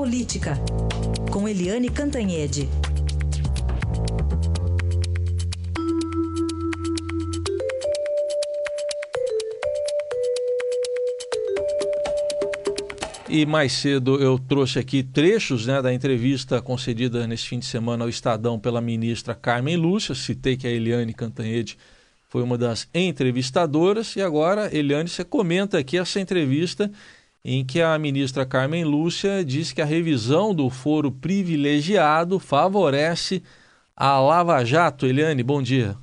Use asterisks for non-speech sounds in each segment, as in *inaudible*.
Política, com Eliane Cantanhede. E mais cedo eu trouxe aqui trechos né, da entrevista concedida nesse fim de semana ao Estadão pela ministra Carmen Lúcia. Citei que a Eliane Cantanhede foi uma das entrevistadoras. E agora, Eliane, você comenta aqui essa entrevista em que a ministra Carmen Lúcia diz que a revisão do foro privilegiado favorece a Lava Jato. Eliane, bom dia.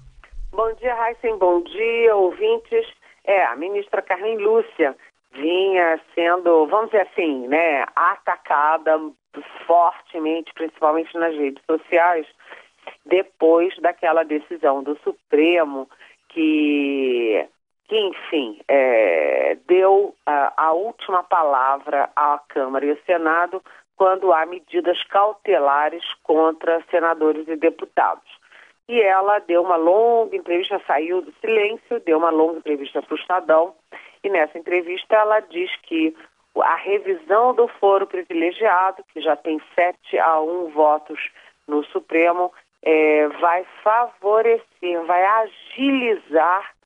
Bom dia, Heisen. Bom dia, ouvintes. É, a ministra Carmen Lúcia vinha sendo, vamos dizer assim, né, atacada fortemente, principalmente nas redes sociais, depois daquela decisão do Supremo que, que enfim, é, deu a, a última palavra à Câmara e ao Senado quando há medidas cautelares contra senadores e deputados. E ela deu uma longa entrevista, saiu do silêncio, deu uma longa entrevista para o Estadão, e nessa entrevista ela diz que a revisão do foro privilegiado, que já tem sete a um votos no Supremo, é, vai favorecer, vai agilizar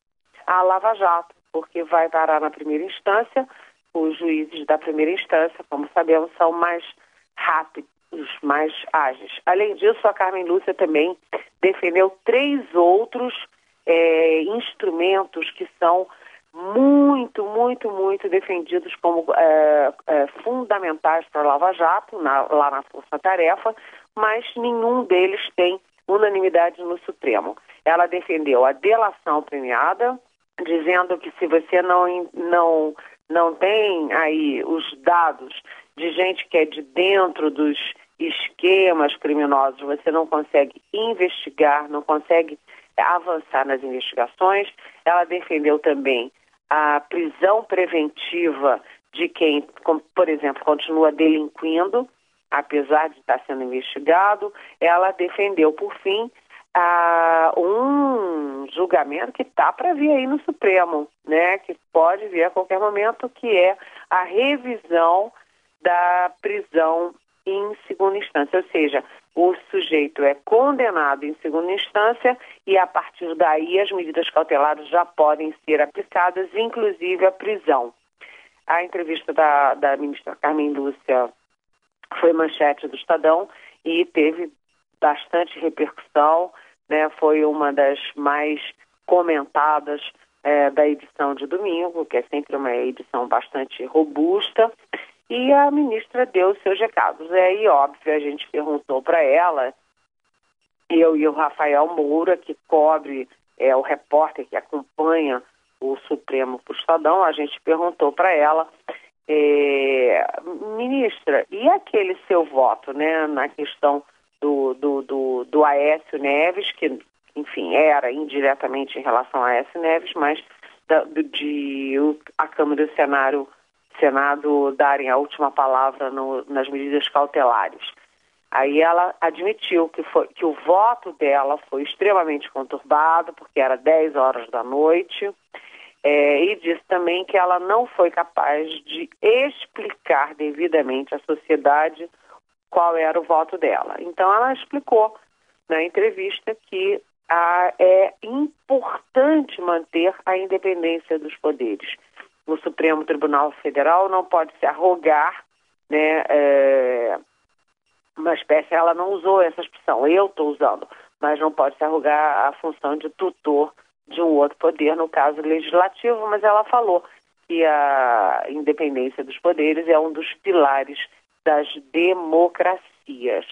a Lava Jato, porque vai parar na primeira instância. Os juízes da primeira instância, como sabemos, são mais rápidos, mais ágeis. Além disso, a Carmen Lúcia também defendeu três outros é, instrumentos que são muito, muito, muito defendidos como é, é, fundamentais para a Lava Jato, na, lá na Força Tarefa, mas nenhum deles tem unanimidade no Supremo. Ela defendeu a delação premiada, dizendo que se você não, não, não tem aí os dados de gente que é de dentro dos esquemas criminosos, você não consegue investigar, não consegue avançar nas investigações. Ela defendeu também a prisão preventiva de quem, por exemplo, continua delinquindo, apesar de estar sendo investigado. Ela defendeu, por fim, um julgamento que está para vir aí no Supremo, né, que pode vir a qualquer momento, que é a revisão da prisão em segunda instância, ou seja, o sujeito é condenado em segunda instância e a partir daí as medidas cautelares já podem ser aplicadas, inclusive a prisão. A entrevista da, da ministra Carmen Lúcia foi manchete do Estadão e teve bastante repercussão, né? foi uma das mais comentadas é, da edição de domingo, que é sempre uma edição bastante robusta. E a ministra deu seus recados. É, e óbvio, a gente perguntou para ela, eu e o Rafael Moura, que cobre, é o repórter que acompanha o Supremo para o a gente perguntou para ela, é, ministra, e aquele seu voto, né, na questão do, do, do, do Aécio Neves, que, enfim, era indiretamente em relação a Aécio Neves, mas da, de a Câmara e o Senado Senado darem a última palavra no, nas medidas cautelares. Aí ela admitiu que, foi, que o voto dela foi extremamente conturbado, porque era 10 horas da noite, é, e disse também que ela não foi capaz de explicar devidamente à sociedade qual era o voto dela. Então ela explicou na entrevista que a, é importante manter a independência dos poderes no Supremo Tribunal Federal não pode se arrogar, né, é, uma espécie, ela não usou essa expressão, eu estou usando, mas não pode se arrogar a função de tutor de um outro poder, no caso legislativo, mas ela falou que a independência dos poderes é um dos pilares das democracias.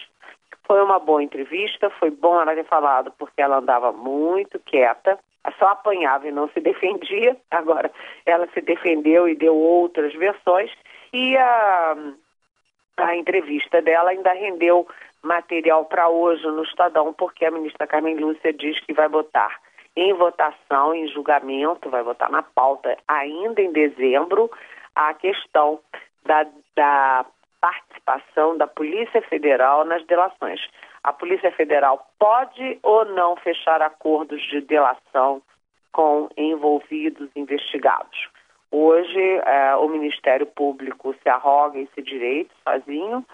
Foi uma boa entrevista, foi bom ela ter falado, porque ela andava muito quieta, só apanhava e não se *laughs* defendia. Agora, ela se defendeu e deu outras versões. E a, a entrevista dela ainda rendeu material para hoje no Estadão, porque a ministra Carmen Lúcia diz que vai botar em votação, em julgamento, vai votar na pauta ainda em dezembro, a questão da, da participação da Polícia Federal nas delações. A Polícia Federal pode ou não fechar acordos de delação com envolvidos investigados. Hoje, é, o Ministério Público se arroga esse direito sozinho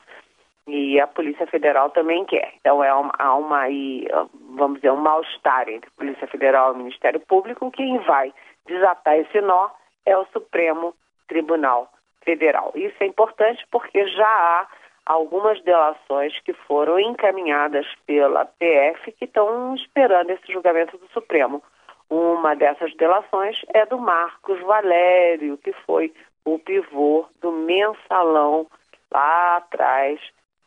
e a Polícia Federal também quer. Então, é uma, há uma, aí, vamos dizer, um mal-estar entre Polícia Federal e Ministério Público. Quem vai desatar esse nó é o Supremo Tribunal Federal. Isso é importante porque já há algumas delações que foram encaminhadas pela PF que estão esperando esse julgamento do Supremo. Uma dessas delações é do Marcos Valério, que foi o pivô do mensalão lá atrás.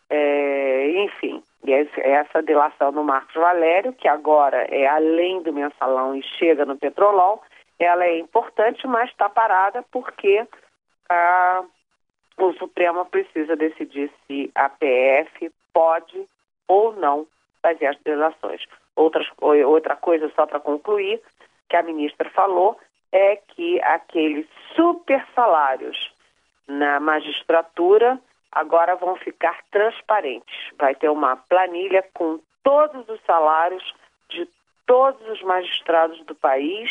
É, enfim, essa delação do Marcos Valério, que agora é além do mensalão e chega no Petrolão, ela é importante, mas está parada porque a o Supremo precisa decidir se a PF pode ou não fazer as delações. Outras, outra coisa, só para concluir, que a ministra falou, é que aqueles super salários na magistratura agora vão ficar transparentes. Vai ter uma planilha com todos os salários de todos os magistrados do país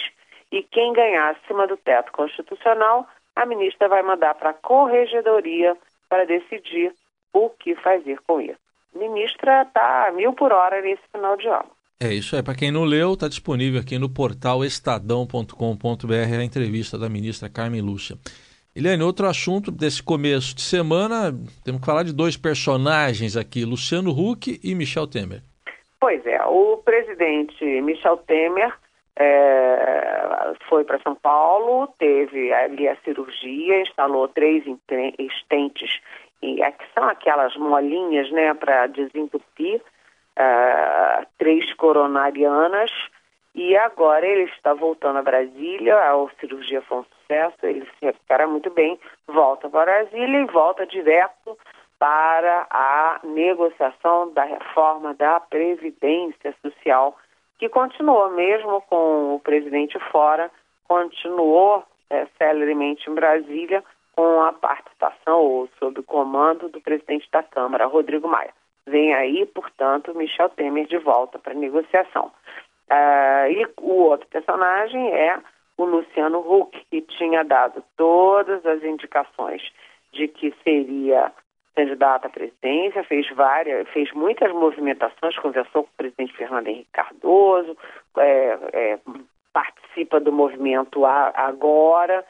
e quem ganhar acima do teto constitucional a ministra vai mandar para a corregedoria para decidir o que fazer com isso. A ministra está mil por hora nesse final de ano. É isso aí. Para quem não leu, está disponível aqui no portal estadão.com.br a entrevista da ministra Carmen Lúcia. Eliane, outro assunto desse começo de semana, temos que falar de dois personagens aqui, Luciano Huck e Michel Temer. Pois é, o presidente Michel Temer é, foi para São Paulo, teve ali a cirurgia, instalou três estentes, e, é, que são aquelas molinhas né, para desentupir, é, três coronarianas, e agora ele está voltando a Brasília, a cirurgia foi um sucesso, ele se recupera muito bem, volta para Brasília e volta direto para a negociação da reforma da Previdência Social que continuou, mesmo com o presidente fora, continuou é, celeremente em Brasília com a participação ou sob o comando do presidente da Câmara, Rodrigo Maia. Vem aí, portanto, Michel Temer de volta para a negociação. Uh, e o outro personagem é o Luciano Huck, que tinha dado todas as indicações de que seria candidato à presidência, fez várias, fez muitas movimentações, conversou com o presidente Fernando Henrique Cardoso, é, é, participa do movimento Agora,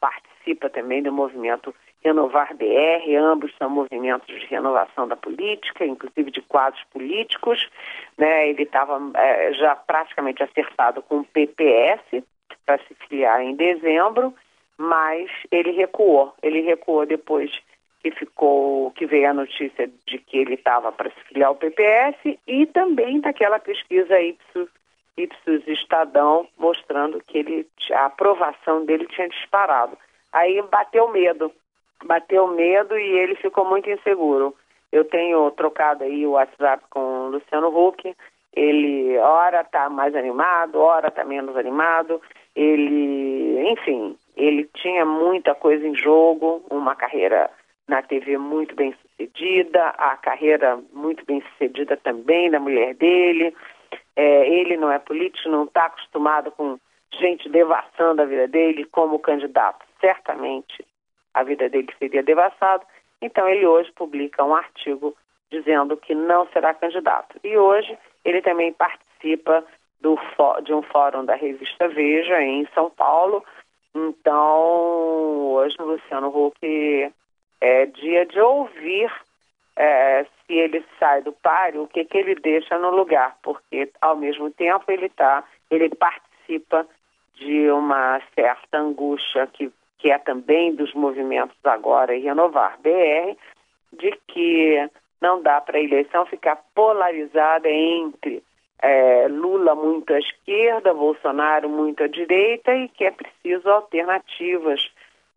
participa também do movimento Renovar BR, ambos são movimentos de renovação da política, inclusive de quadros políticos. Né? Ele estava é, já praticamente acertado com o PPS para se filiar em dezembro, mas ele recuou. Ele recuou depois que ficou, que veio a notícia de que ele estava para se filiar ao PPS e também daquela pesquisa Ipsos, Ipsos Estadão mostrando que ele, a aprovação dele tinha disparado. Aí bateu medo, bateu medo e ele ficou muito inseguro. Eu tenho trocado aí o WhatsApp com o Luciano Huck, ele ora está mais animado, ora está menos animado, ele, enfim, ele tinha muita coisa em jogo, uma carreira na TV muito bem sucedida, a carreira muito bem sucedida também da mulher dele. É, ele não é político, não está acostumado com gente devassando a vida dele como candidato. Certamente a vida dele seria devassada. Então ele hoje publica um artigo dizendo que não será candidato. E hoje ele também participa do, de um fórum da revista Veja em São Paulo. Então hoje o Luciano Huck é dia de ouvir é, se ele sai do páreo, o que, que ele deixa no lugar, porque ao mesmo tempo ele tá, ele participa de uma certa angústia que, que é também dos movimentos agora e renovar BR, de que não dá para a eleição ficar polarizada entre é, Lula muito à esquerda, Bolsonaro muito à direita e que é preciso alternativas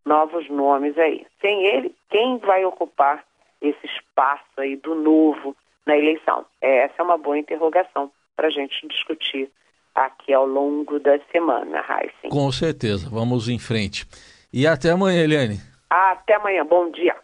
novos nomes aí. Sem ele, quem vai ocupar esse espaço aí do novo na eleição? Essa é uma boa interrogação para a gente discutir aqui ao longo da semana, Heisen. Com certeza, vamos em frente. E até amanhã, Eliane. Até amanhã, bom dia.